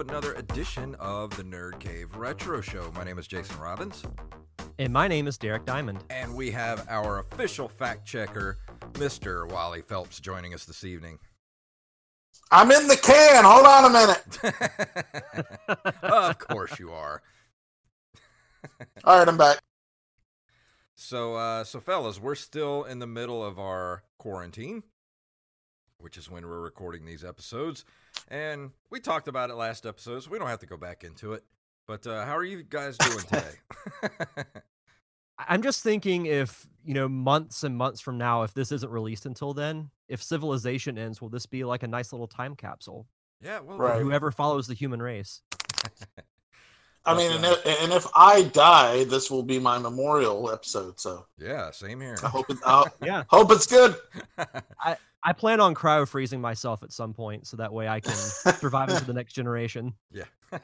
To another edition of the Nerd Cave Retro Show. My name is Jason Robbins, And my name is Derek Diamond. and we have our official fact checker, Mr. Wally Phelps, joining us this evening. I'm in the can. Hold on a minute. of course you are. All right, I'm back. So, uh, so fellas, we're still in the middle of our quarantine, which is when we're recording these episodes, and we talked about it last episode, so we don't have to go back into it. But uh, how are you guys doing today? I- I'm just thinking if, you know, months and months from now, if this isn't released until then, if civilization ends, will this be like a nice little time capsule yeah, well, Right. whoever follows the human race? I mean, and uh, if, and if I die, this will be my memorial episode. So yeah, same here. I hope it, I Yeah. hope it's good. I plan on cryo freezing myself at some point so that way I can survive into the next generation. yeah.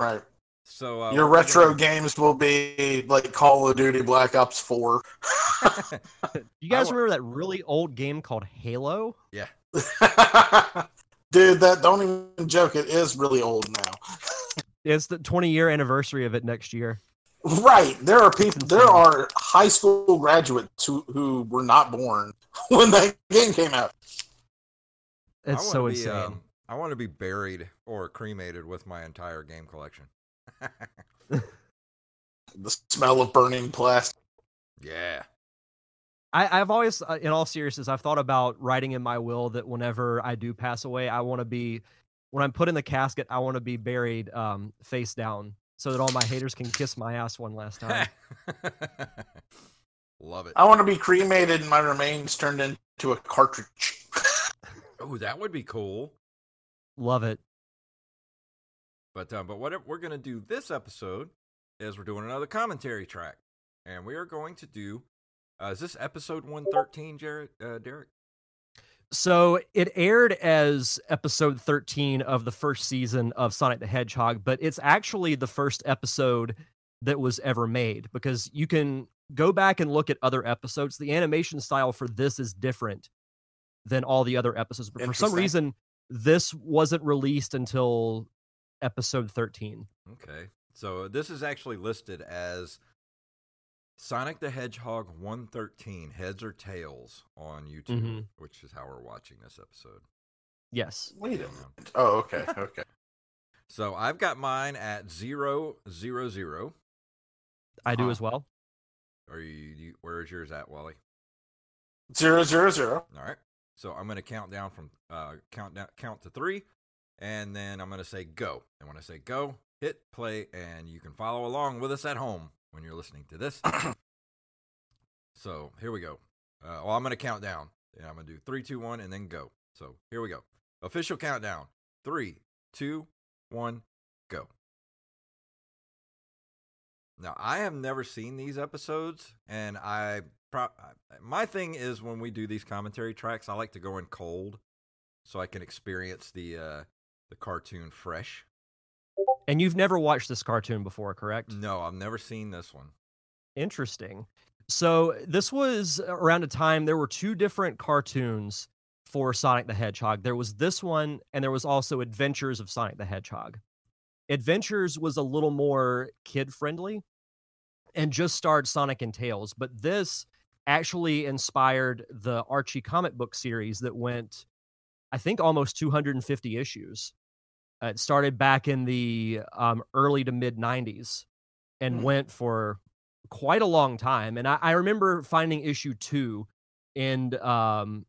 right. so uh, Your retro gonna- games will be like Call of Duty Black Ops Four. You guys remember that really old game called Halo? yeah, Dude, that don't even joke. It is really old now. It's the 20 year anniversary of it next year. Right. There are people. There are high school graduates who, who were not born when that game came out. It's so be, insane. um, I want to be buried or cremated with my entire game collection. The smell of burning plastic. yeah. I, I've always, uh, in all seriousness, I've thought about writing in my will that whenever I do pass away, I want to be, when I'm put in the casket, I want to be buried um, face down so that all my haters can kiss my ass one last time. Love it. I want to be cremated and my remains turned into a cartridge. Oh, that would be cool. Love it. But uh, but what we're gonna do this episode is we're doing another commentary track, and we are going to do. Uh, is this episode one thirteen, Jared? Uh, Derek? So it aired as episode 13 of the first season of Sonic the Hedgehog, but it's actually the first episode that was ever made because you can go back and look at other episodes. The animation style for this is different than all the other episodes, but for some reason, this wasn't released until episode 13. Okay, so uh, this is actually listed as Sonic the Hedgehog one thirteen, heads or tails on YouTube, Mhm. which is how we're watching this episode. Yes. Wait a um, minute. Oh, okay, okay. So I've got mine at zero zero zero. I do Huh. as well. Are you, you? Where is yours at, Wally? Zero zero zero. All right. So I'm going to count down from uh, count down count to three, and then I'm going to say go. And when I say go, hit play, and you can follow along with us at home when you're listening to this. so here we go. Uh, well, I'm going to count down. And I'm going to do three, two, one, and then go. So here we go. Official countdown. Three, two, one, go. Now I have never seen these episodes, and I pro- my thing is when we do these commentary tracks, I like to go in cold, so I can experience the uh, the cartoon fresh. And you've never watched this cartoon before, correct? No, I've never seen this one. Interesting. So this was around a time there were two different cartoons for Sonic the Hedgehog. There was this one, and there was also Adventures of Sonic the Hedgehog. Adventures was a little more kid friendly and just starred Sonic and Tails, but this actually inspired the Archie comic book series that went, I think, almost 250 issues. Uh, it started back in the um, early to mid 90s and Hmm. went for quite a long time. And I, I remember finding issue two in um,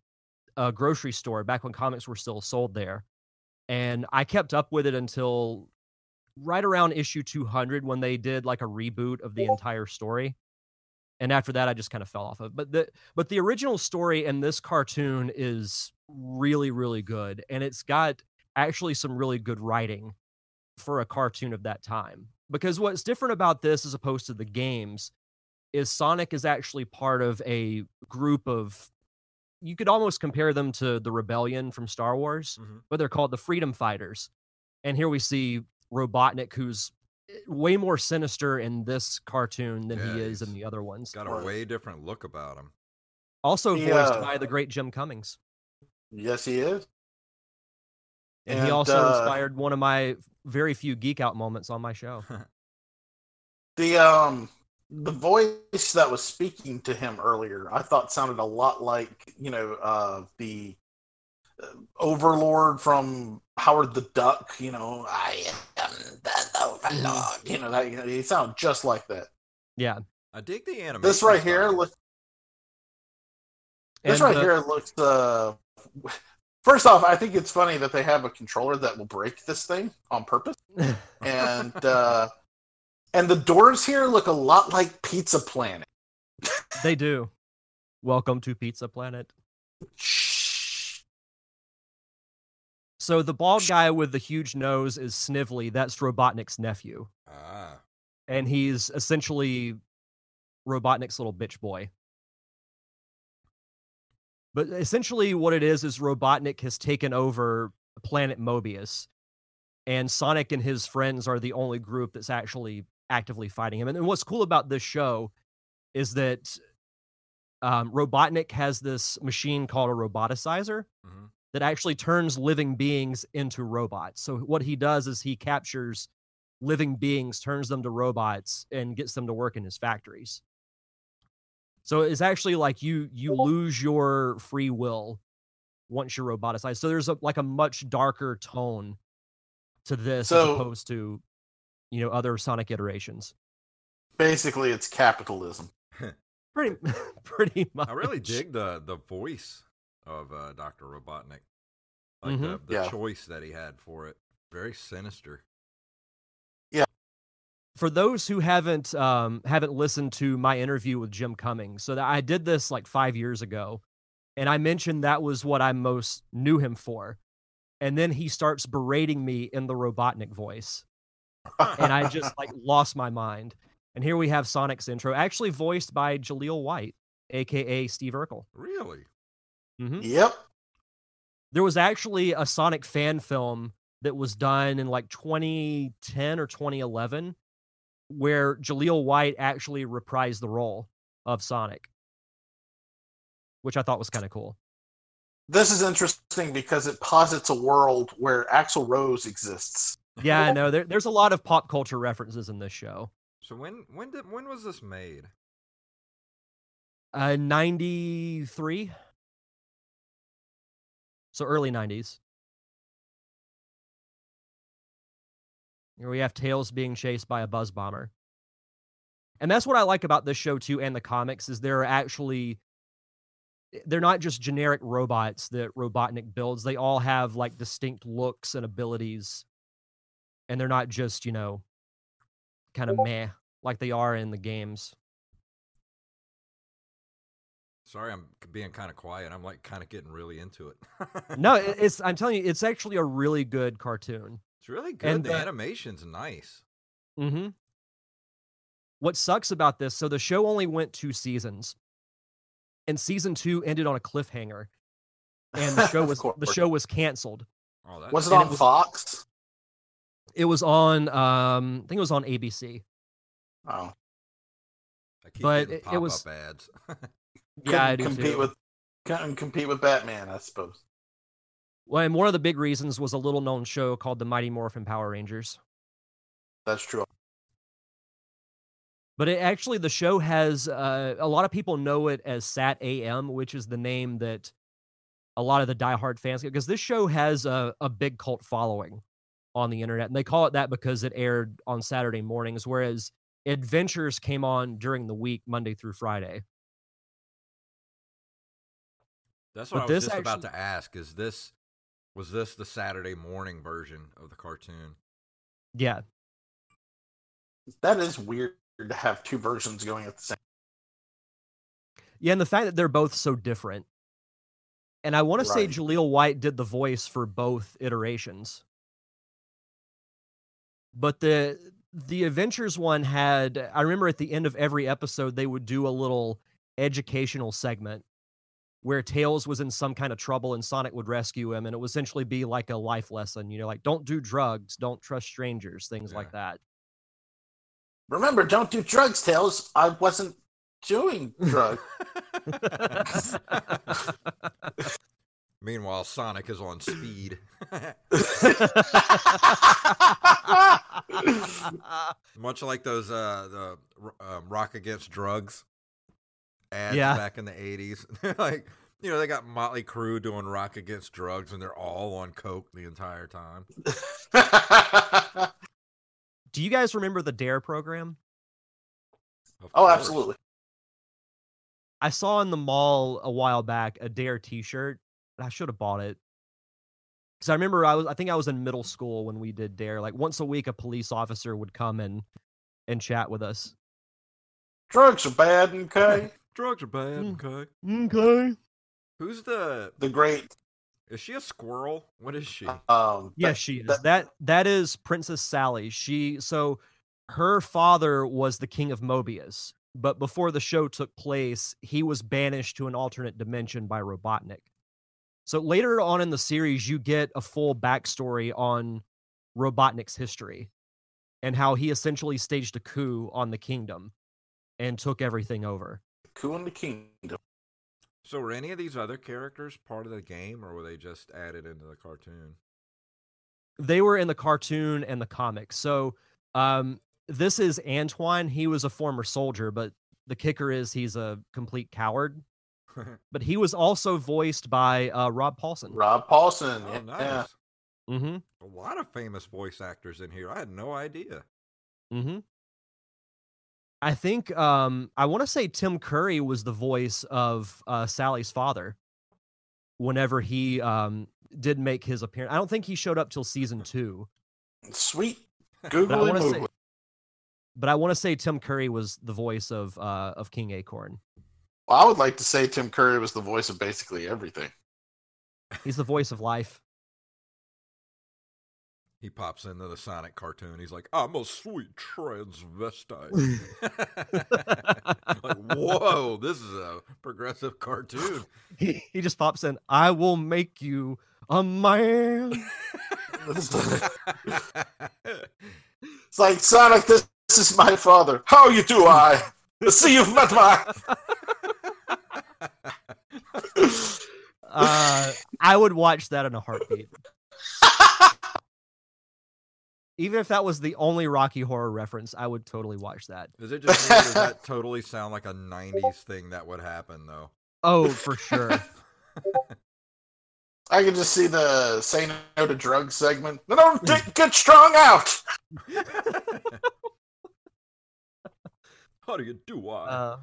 a grocery store back when comics were still sold there. And I kept up with it until right around issue 200 when they did like a reboot of the entire story. and after that I just kind of fell off of. But the but the original story and this cartoon is really really good, and it's got actually some really good writing for a cartoon of that time. Because what's different about this as opposed to the games is Sonic is actually part of a group of you could almost compare them to the rebellion from Star Wars, Mhm. but they're called the Freedom Fighters. And here we see Robotnik, who's eh, way more sinister in this cartoon than Yeah, he is in the other ones. Got a Right. way different look about him. Also voiced uh, by the great Jim Cummings. Yes, he is. And, he also uh, inspired one of my very few geek out moments on my show. The um the voice that was speaking to him earlier, I thought sounded a lot like you know uh, the Overlord from Howard the Duck. You know, I am the Overlord. You know that you know, he sounded just like that. Yeah. I dig the animation. This right here looks. This right uh, here looks. Uh, first off, I think it's funny that they have a controller that will break this thing on purpose, and uh, and the doors here look a lot like Pizza Planet. they do. Welcome to Pizza Planet. So the bald guy with the huge nose is Snively. That's Robotnik's nephew. Ah, And he's essentially Robotnik's little bitch boy. But essentially, what it is is Robotnik has taken over planet Mobius, and Sonic and his friends are the only group that's actually actively fighting him. And what's cool about this show is that um, Robotnik has this machine called a roboticizer mhm. That actually turns living beings into robots. So what he does is he captures living beings, turns them to robots, and gets them to work in his factories. So it's actually like you you lose your free will once you're roboticized. So there's a, like a much darker tone to this as opposed to you know other Sonic iterations. Basically, it's capitalism. Pretty pretty much. I really dig the the voice of uh, Doctor Robotnik. Like the, Mhm. the Yeah. choice that he had for it. Very sinister. Yeah. For those who haven't um, haven't listened to my interview with Jim Cummings, so that I did this like five years ago, and I mentioned that was what I most knew him for, and then he starts berating me in the Robotnik voice, and I just like lost my mind. And here we have Sonic's intro, actually voiced by Jaleel White, aka Steve Urkel. Really? Hmm Yep. There was actually a Sonic fan film that was done in like 2010 or 2011 where Jaleel White actually reprised the role of Sonic, which I thought was kind of cool. This is interesting because it posits a world where Axl Rose exists. Yeah, I know. There, there's a lot of pop culture references in this show. So when when did when was this made? Uh, 93. So early 90s. Here we have Tails being chased by a buzz bomber. And that's what I like about this show too and the comics is there are actually eh, they're not just generic robots that Robotnik builds. They all have like distinct looks and abilities. And they're not just, you know, kind of meh like they are in the games. Sorry, I'm being kind of quiet. I'm like kind of getting really into it. No, it's I'm telling you, it's actually a really good cartoon. it's really good. and the the- animation's nice. Mm-hmm. What sucks about this? So the show only went two seasons, and season two ended on a cliffhanger, and the show was the show was canceled. Oh, that's Was it on it was- Fox? It was on, um, I think it was on ABC. Oh, I keep but getting it- it pop-up was- ads. Yeah, I Couldn't do compete too. with couldn't compete with Batman, I suppose. Well, and one of the big reasons was a little known show called The Mighty Morphin Power Rangers. That's true. But it actually, the show has uh, a lot of people know it as Sat AM, which is the name that a lot of the diehard fans get because this show has a, a big cult following on the internet. And they call it that because it aired on Saturday mornings, whereas Adventures came on during the week, Monday through Friday. That's But what I was this just about to ask. Is this was this the Saturday morning version of the cartoon? Yeah. That is weird to have two versions going at the same. Yeah, and the fact that they're both so different. And I want to say Jaleel White did the voice for both iterations. But the the Adventures one had I remember at the end of every episode they would do a little educational segment where Tails was in some kind of trouble and Sonic would rescue him and it would essentially be like a life lesson, you know, like don't do drugs, don't trust strangers, things like that. Remember, don't do drugs, Tails. I wasn't doing drugs. Meanwhile, Sonic is on speed. Much like those uh the um, Rock Against Drugs ads Yeah. back in the 80s. like, you know, they got Motley Crue doing Rock Against Drugs and they're all on coke the entire time. Do you guys remember the Dare program? Of oh, course. absolutely. I saw in the mall a while back a Dare T-shirt, and I should have bought it because I remember I was I think I was in middle school when we did Dare. Like once a week, a police officer would come and and chat with us. Drugs are bad, okay? Drugs are bad, Mm. okay. Okay. Who's the The great. Is she a squirrel? What is she? Um, Yes, that- she is. that- That that is Princess Sally. She so her father was the king of Mobius, but before the show took place, he was banished to an alternate dimension by Robotnik. So later on in the series, you get a full backstory on Robotnik's history and how he essentially staged a coup on the kingdom and took everything over. Coup in the Kingdom. So were any of these other characters part of the game or were they just added into the cartoon? they were in the cartoon and the comics. So um, this is Antoine. He was a former soldier, but the kicker is he's a complete coward. But he was also voiced by uh, Rob Paulsen. Rob Paulsen. oh, yeah. nice. Mm-hmm. A lot of famous voice actors in here. I had no idea. Mm-hmm. I think um, I want to say Tim Curry was the voice of uh, Sally's father. Whenever he um, did make his appearance, I don't think he showed up till season two. Sweet. But I want to say, but I want to say Tim Curry was the voice of uh, of King Acorn. Well, I would like to say Tim Curry was the voice of basically everything. He's the voice of life. He pops into the Sonic cartoon. He's like, I'm a sweet transvestite. like, whoa, this is a progressive cartoon. he, he just pops in. I will make you a man. It's like Sonic. This, this is my father. How you do, I? See, you've met my. Uh, I would watch that in a heartbeat. Even if that was the only Rocky Horror reference, I would totally watch that. Is it just me, does that totally sound like a 90s thing that would happen, though? Oh, for sure. I can just see the say no to drugs segment. No, no, get, get strong out. How do you do, I? Uh,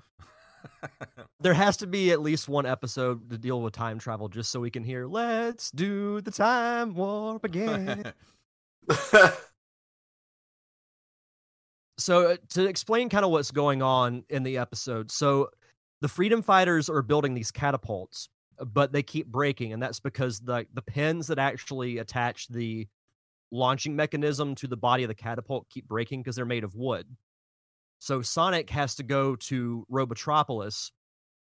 there has to be at least one episode to deal with time travel just so we can hear, let's do the time warp again. So uh, to explain kind of what's going on in the episode so the freedom fighters are building these catapults uh, but they keep breaking and that's because the the pins that actually attach the launching mechanism to the body of the catapult keep breaking because they're made of wood. So sonic has to go to robotropolis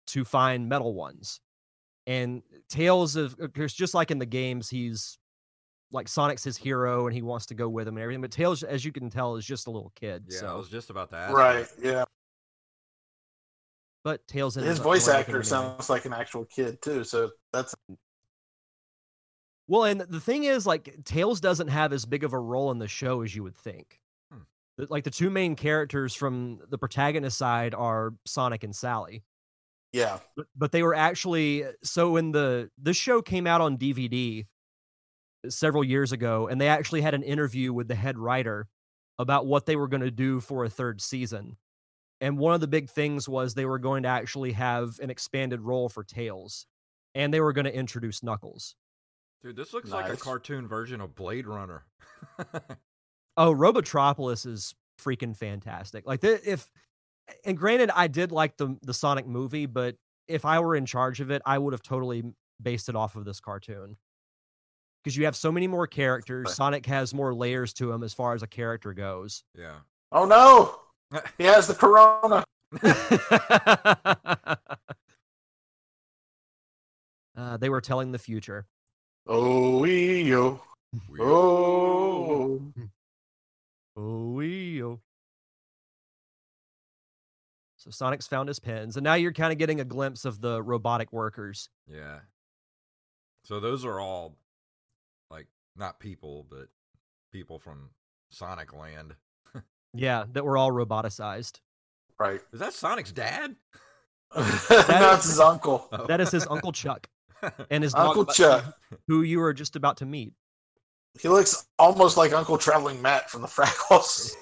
to find metal ones and tails of course just like in the games he's like Sonic's his hero and he wants to go with him and everything. But Tails, as you can tell, is just a little kid. yeah, I was just about to ask. right. that. Yeah. but Tails ends His voice going actor sounds like an actual kid too. So that's well. And the thing is, like Tails doesn't have as big of a role in the show as you would think. Hmm. Like the two main characters from the protagonist side are Sonic and Sally. yeah. but, but they were actually so in the this show came out on DVD several years ago and they actually had an interview with the head writer about what they were going to do for a third season. And one of the big things was they were going to actually have an expanded role for Tails and they were going to introduce Knuckles. Dude, this looks like a cartoon version of Blade Runner. Oh, Robotropolis is freaking fantastic. Like if and granted I did like the the Sonic movie, but if I were in charge of it, I would have totally based it off of this cartoon. Because you have so many more characters. Sonic has more layers to him as far as a character goes. Yeah. Oh no! He has the corona. uh, they were telling the future. Oh, yo. Oh. Oh, wee, oh. So Sonic's found his pins, and now you're kind of getting a glimpse of the robotic workers. Yeah. So those are all like not people, but people from Sonic Land. Yeah, that were all roboticized. Right. Is that Sonic's dad? That's his uncle. Oh. That is his Uncle Chuck and his Uncle Bucky, Chuck. who you were just about to meet. He looks almost like Uncle Traveling Matt from the Fraggles.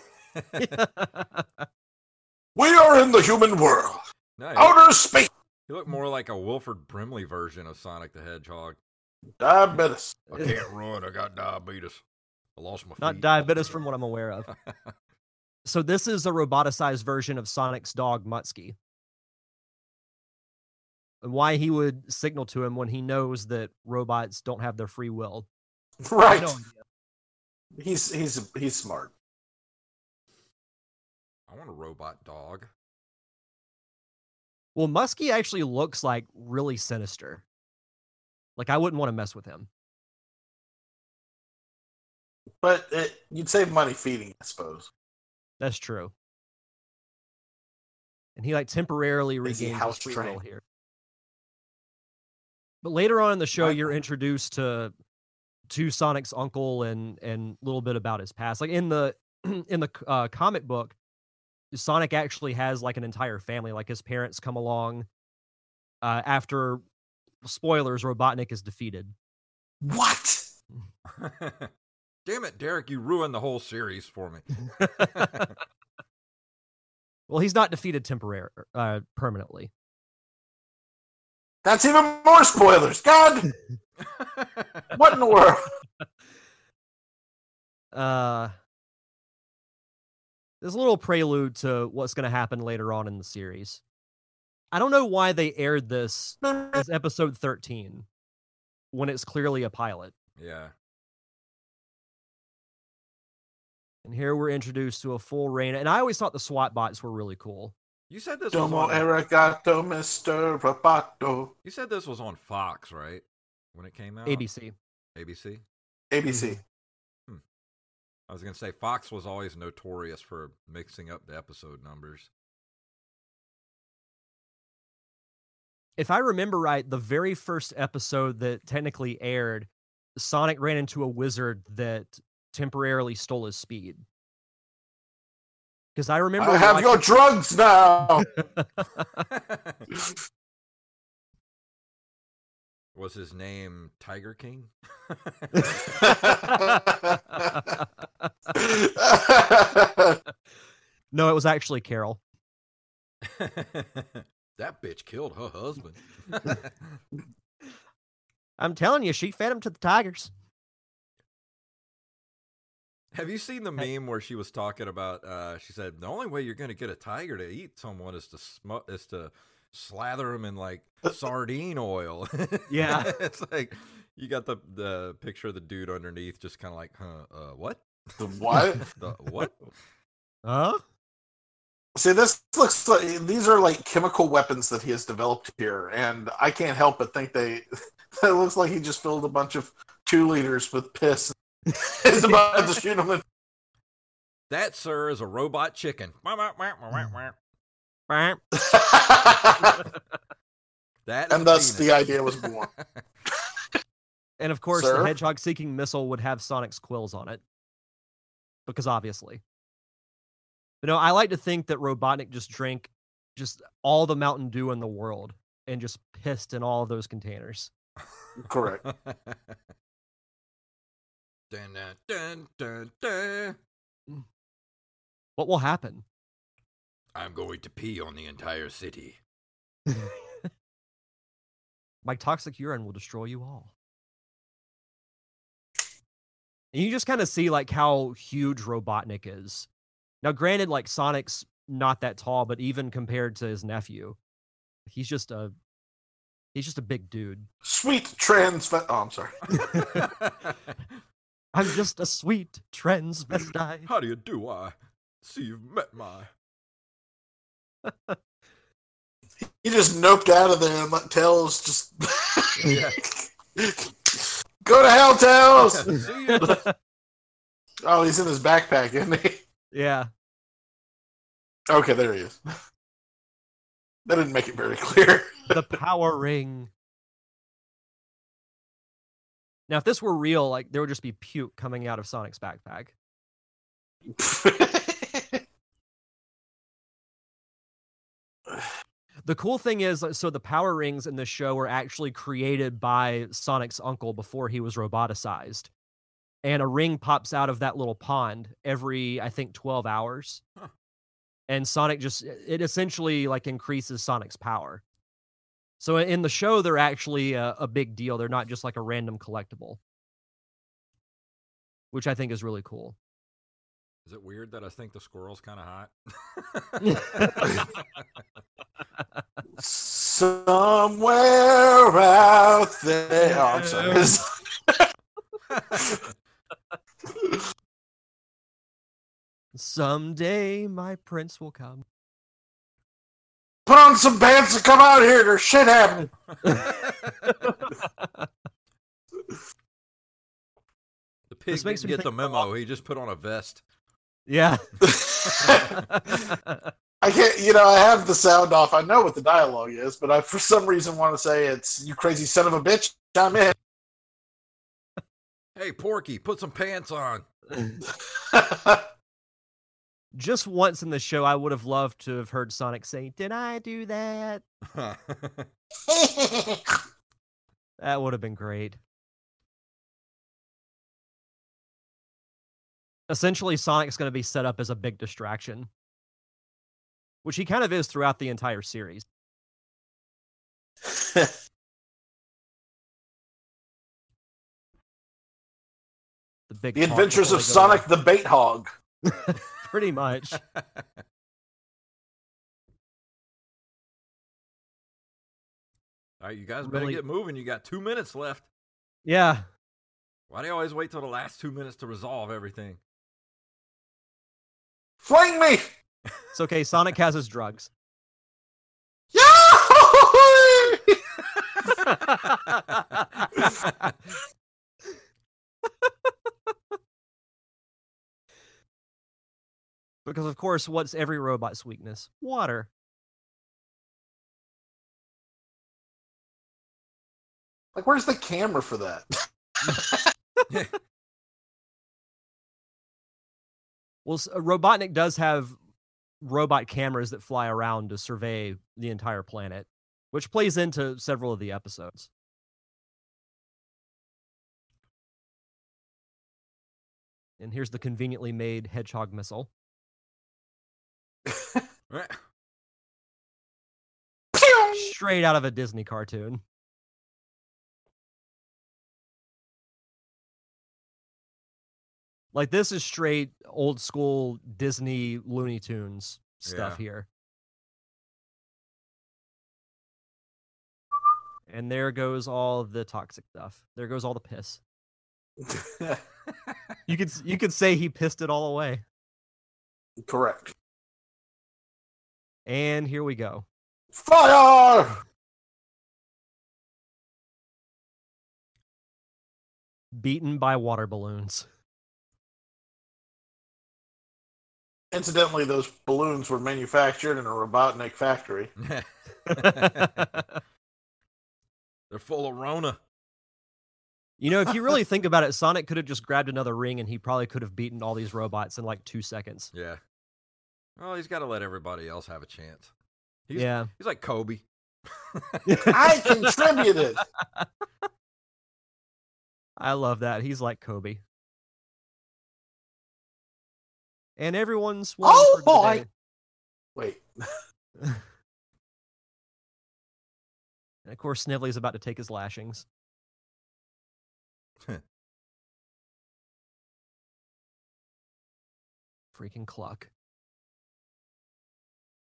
We are in the human world. no, he, Outer space. he looked more like a Wilford Brimley version of Sonic the Hedgehog. Diabetes. I can't run. I got diabetes. I lost my feet. Not feet. diabetes from what I'm aware of. So this is a roboticized version of Sonic's dog Muttski. And why he would signal to him when he knows that robots don't have their free will. Right. no. He's he's he's smart. I want a robot dog. Well, Muttski actually looks like really sinister. Like I wouldn't want to mess with him. But it, you'd save money feeding, I suppose. That's true. And he like temporarily regains his house free will here. But later on in the show, Right. you're introduced to to Sonic's uncle and and a little bit about his past. Like in the in the uh, comic book, Sonic actually has like an entire family. Like his parents come along uh, after spoilers. Robotnik is defeated. What? Damn it, Derek! You ruined the whole series for me. well, he's not defeated temporarily, uh, permanently. That's even more spoilers. God, what in the world? uh there's a little prelude to what's going to happen later on in the series. I don't know why they aired this as episode 13 when it's clearly a pilot. yeah. And here we're introduced to a full reign. And I always thought the SWAT bots were really cool. You said this was on. arigato, Mr. Roboto. You said this was on Fox, right? When it came out. ABC. ABC. ABC. Hmm. Hmm. I was gonna say Fox was always notorious for mixing up the episode numbers. If I remember right, the very first episode that technically aired, Sonic ran into a wizard that temporarily stole his speed. Because I remember I have watching- your drugs now. was his name Tiger King? no, it was actually Carol. That bitch killed her husband. I'm telling you, she fed him to the tigers. Have you seen the meme where she was talking about? Uh, she said the only way you're going to get a tiger to eat someone is to smu- is to slather them in like sardine oil. Yeah. it's like you got the the picture of the dude underneath, just kind of like, huh? Uh, what? The what? The what? Huh? See, this looks like these are like chemical weapons that he has developed here, and I can't help but think they. It looks like he just filled a bunch of two liters with piss. He's about to shoot him. In. That, sir, is a robot chicken. that and thus penis. the idea was born. And of course, Sir? the hedgehog seeking missile would have Sonic's quills on it. Because obviously. But no, I like to think that Robotnik just drank just all the Mountain Dew in the world and just pissed in all of those containers. Correct. dun, dun, dun, dun, dun. Mm. What will happen? I'm going to pee on the entire city. My toxic urine will destroy you all. And you just kind of see like how huge Robotnik is. Now, granted, like Sonic's not that tall, but even compared to his nephew, he's just a He's just a big dude. Sweet trans. Oh, I'm sorry. I'm just a sweet transvestite. How do you do? I see you've met my. He just noped out of there and let Tails just Yeah. go to hell, Tails. oh, he's in his backpack, isn't he? Yeah. Okay, there he is. That didn't make it very clear. The power ring. Now, if this were real, like there would just be puke coming out of Sonic's backpack. The cool thing is, uh, so the power rings in the show were actually created by Sonic's uncle before he was roboticized. And a ring pops out of that little pond every, I think, 12 hours. Huh. And Sonic just, it essentially like increases Sonic's power. So in the show, they're actually a, a big deal. They're not just like a random collectible, which I think is really cool. Is it weird that I think the squirrel's kind of hot? Somewhere out there. Oh, I'm sorry. Someday my prince will come. Put on some pants and come out here. There's shit happening. the pig This makes didn't me get the memo. He just put on a vest. Yeah. I can't, you know, I have the sound off. I know what the dialogue is, but I, for some reason, want to say it's "you crazy son of a bitch." I'm in. Hey, Porky, put some pants on. Just once in the show, I would have loved to have heard Sonic say, Did I do that? That would have been great. Essentially, Sonic's going to be set up as a big distraction, which he kind of is throughout the entire series. Big the Adventures of they go Sonic the Bait Hog. Pretty much. All right, you guys better Really- get moving. You got two minutes left. Yeah. Why do you always wait till the last two minutes to resolve everything? Fling me! It's okay. Sonic has his drugs. Yahoo! Because, of course, what's every robot's weakness? Water. Like, where's the camera for that? Well, uh, Robotnik does have robot cameras that fly around to survey the entire planet, which plays into several of the episodes. And here's the conveniently made hedgehog missile. Straight out of a Disney cartoon. Like this is straight old school Disney Looney Tunes stuff Yeah. here. And there goes all the toxic stuff. There goes all the piss. You could you could say he pissed it all away. Correct. And here we go. Fire! Beaten by water balloons. Incidentally, those balloons were manufactured in a Robotnik factory. They're full of Rona. You know, if you really think about it, Sonic could have just grabbed another ring and he probably could have beaten all these robots in like two seconds. Yeah. Well, he's got to let everybody else have a chance. He's, yeah. He's like Kobe. I contributed. I love that. He's like Kobe. And everyone's won Oh, boy. Wait. And of course, Snively's about to take his lashings. Freaking cluck.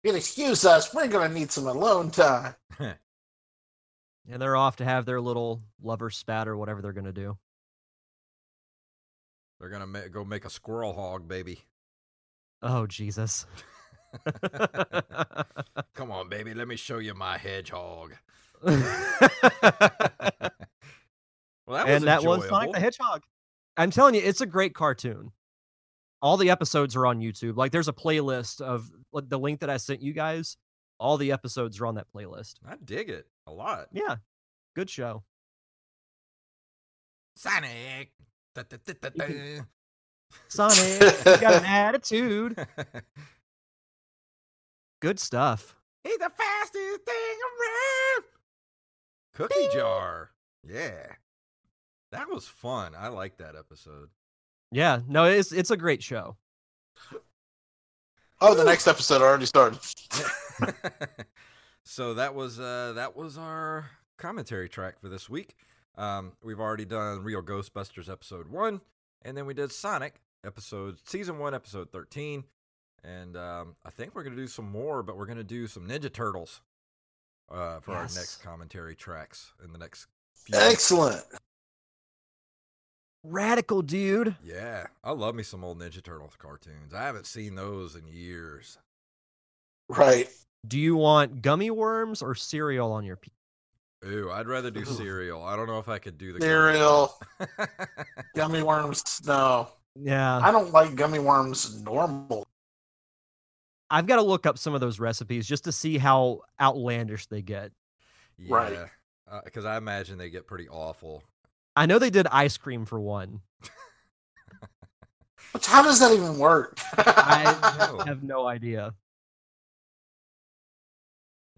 You can excuse us. We're going to need some alone time. And they're off to have their little lover spat or whatever they're gonna do. They're gonna ma- go make a squirrel hog, baby. Oh Jesus. Come on, baby. Let me show you my hedgehog. well, that was and that was Sonic enjoyable. the Hedgehog. I'm telling you, it's a great cartoon. All the episodes are on YouTube. Like there's a playlist of like, the link that I sent you guys. All the episodes are on that playlist. I dig it a lot. Yeah. Good show. Sonic. Da, da, da, da. Sonic, you got an attitude. Good stuff. He's the fastest thing around. Cookie jar. Yeah. That was fun. I like that episode. Yeah, no, it's it's a great show. Oh, the next episode already started. so that was uh that was our commentary track for this week. Um we've already done Real Ghostbusters episode 1 and then we did Sonic episode season 1 episode 13 and um I think we're going to do some more but we're going to do some Ninja Turtles uh for our next commentary tracks in the next few weeks. Excellent. Radical dude. Yeah, I love me some old Ninja Turtles cartoons. I haven't seen those in years. Right. Do you want gummy worms or cereal on your pizza? Ooh, I'd rather do cereal. I don't know if I could do the gummy Cereal. worms. Gummy worms. No, Yeah. I don't like gummy worms normal. I've got to look up some of those recipes just to see how outlandish they get. Right. Yeah, uh, because I imagine they get pretty awful. I know they did ice cream for one. But how does that even work? I have no idea.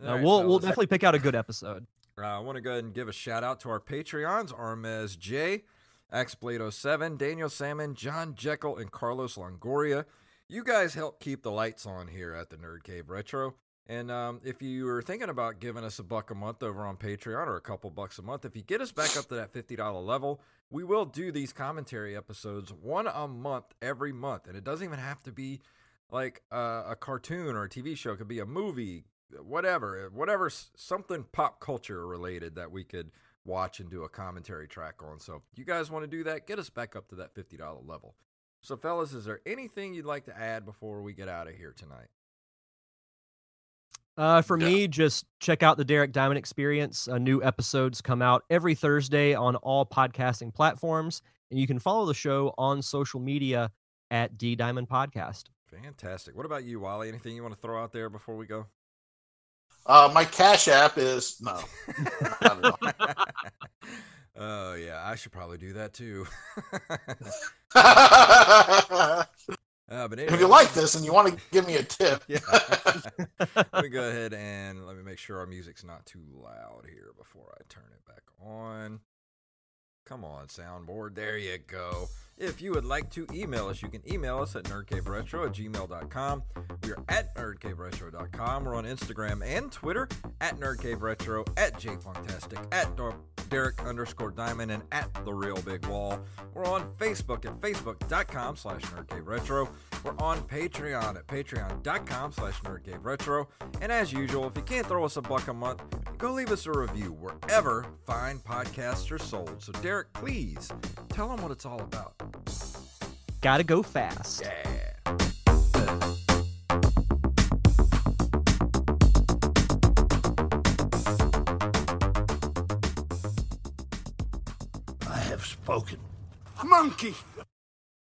Uh, All right, we'll we'll definitely pick out a good episode. Uh, I want to go ahead and give a shout out to our Patreons Armez J, Axblade07, Daniel Salmon, John Jekyll, and Carlos Longoria. You guys help keep the lights on here at the Nerd Cave Retro. And um, if you are thinking about giving us a buck a month over on Patreon or a couple bucks a month, if you get us back up to that $50 level, we will do these commentary episodes one a month every month. And it doesn't even have to be like a, a cartoon or a TV show, it could be a movie, whatever, whatever, something pop culture related that we could watch and do a commentary track on. So if you guys want to do that, get us back up to that $50 level. So, fellas, is there anything you'd like to add before we get out of here tonight? Uh, for Yeah. me, just check out the Derek Diamond Experience. Uh, new episodes come out every Thursday on all podcasting platforms, and you can follow the show on social media at D Diamond Podcast. Fantastic. What about you, Wally? Anything you want to throw out there before we go? uh, my Cash App is no. Not at all. Oh yeah, I should probably do that too. if uh, but anyway, you like this and you want to give me a tip, yeah. let me go ahead and let me make sure our music's not too loud here before I turn it back on. Come on, soundboard. There you go. If you would like to email us, you can email us at nerdcaveretro at gmail.com. We are at nerdcaveretro.com. We're on Instagram and Twitter at nerdcaveretro, at jfunktastic, at Derek underscore Diamond, and at The Real Big Wall. We're on Facebook at facebook.com slash nerdcaveretro. We're on Patreon at patreon.com slash nerdcaveretro. And as usual, if you can't throw us a buck a month, go leave us a review wherever fine podcasts are sold. So, Derek, please tell them what it's all about. Gotta go fast. Yeah. I have spoken. Monkey!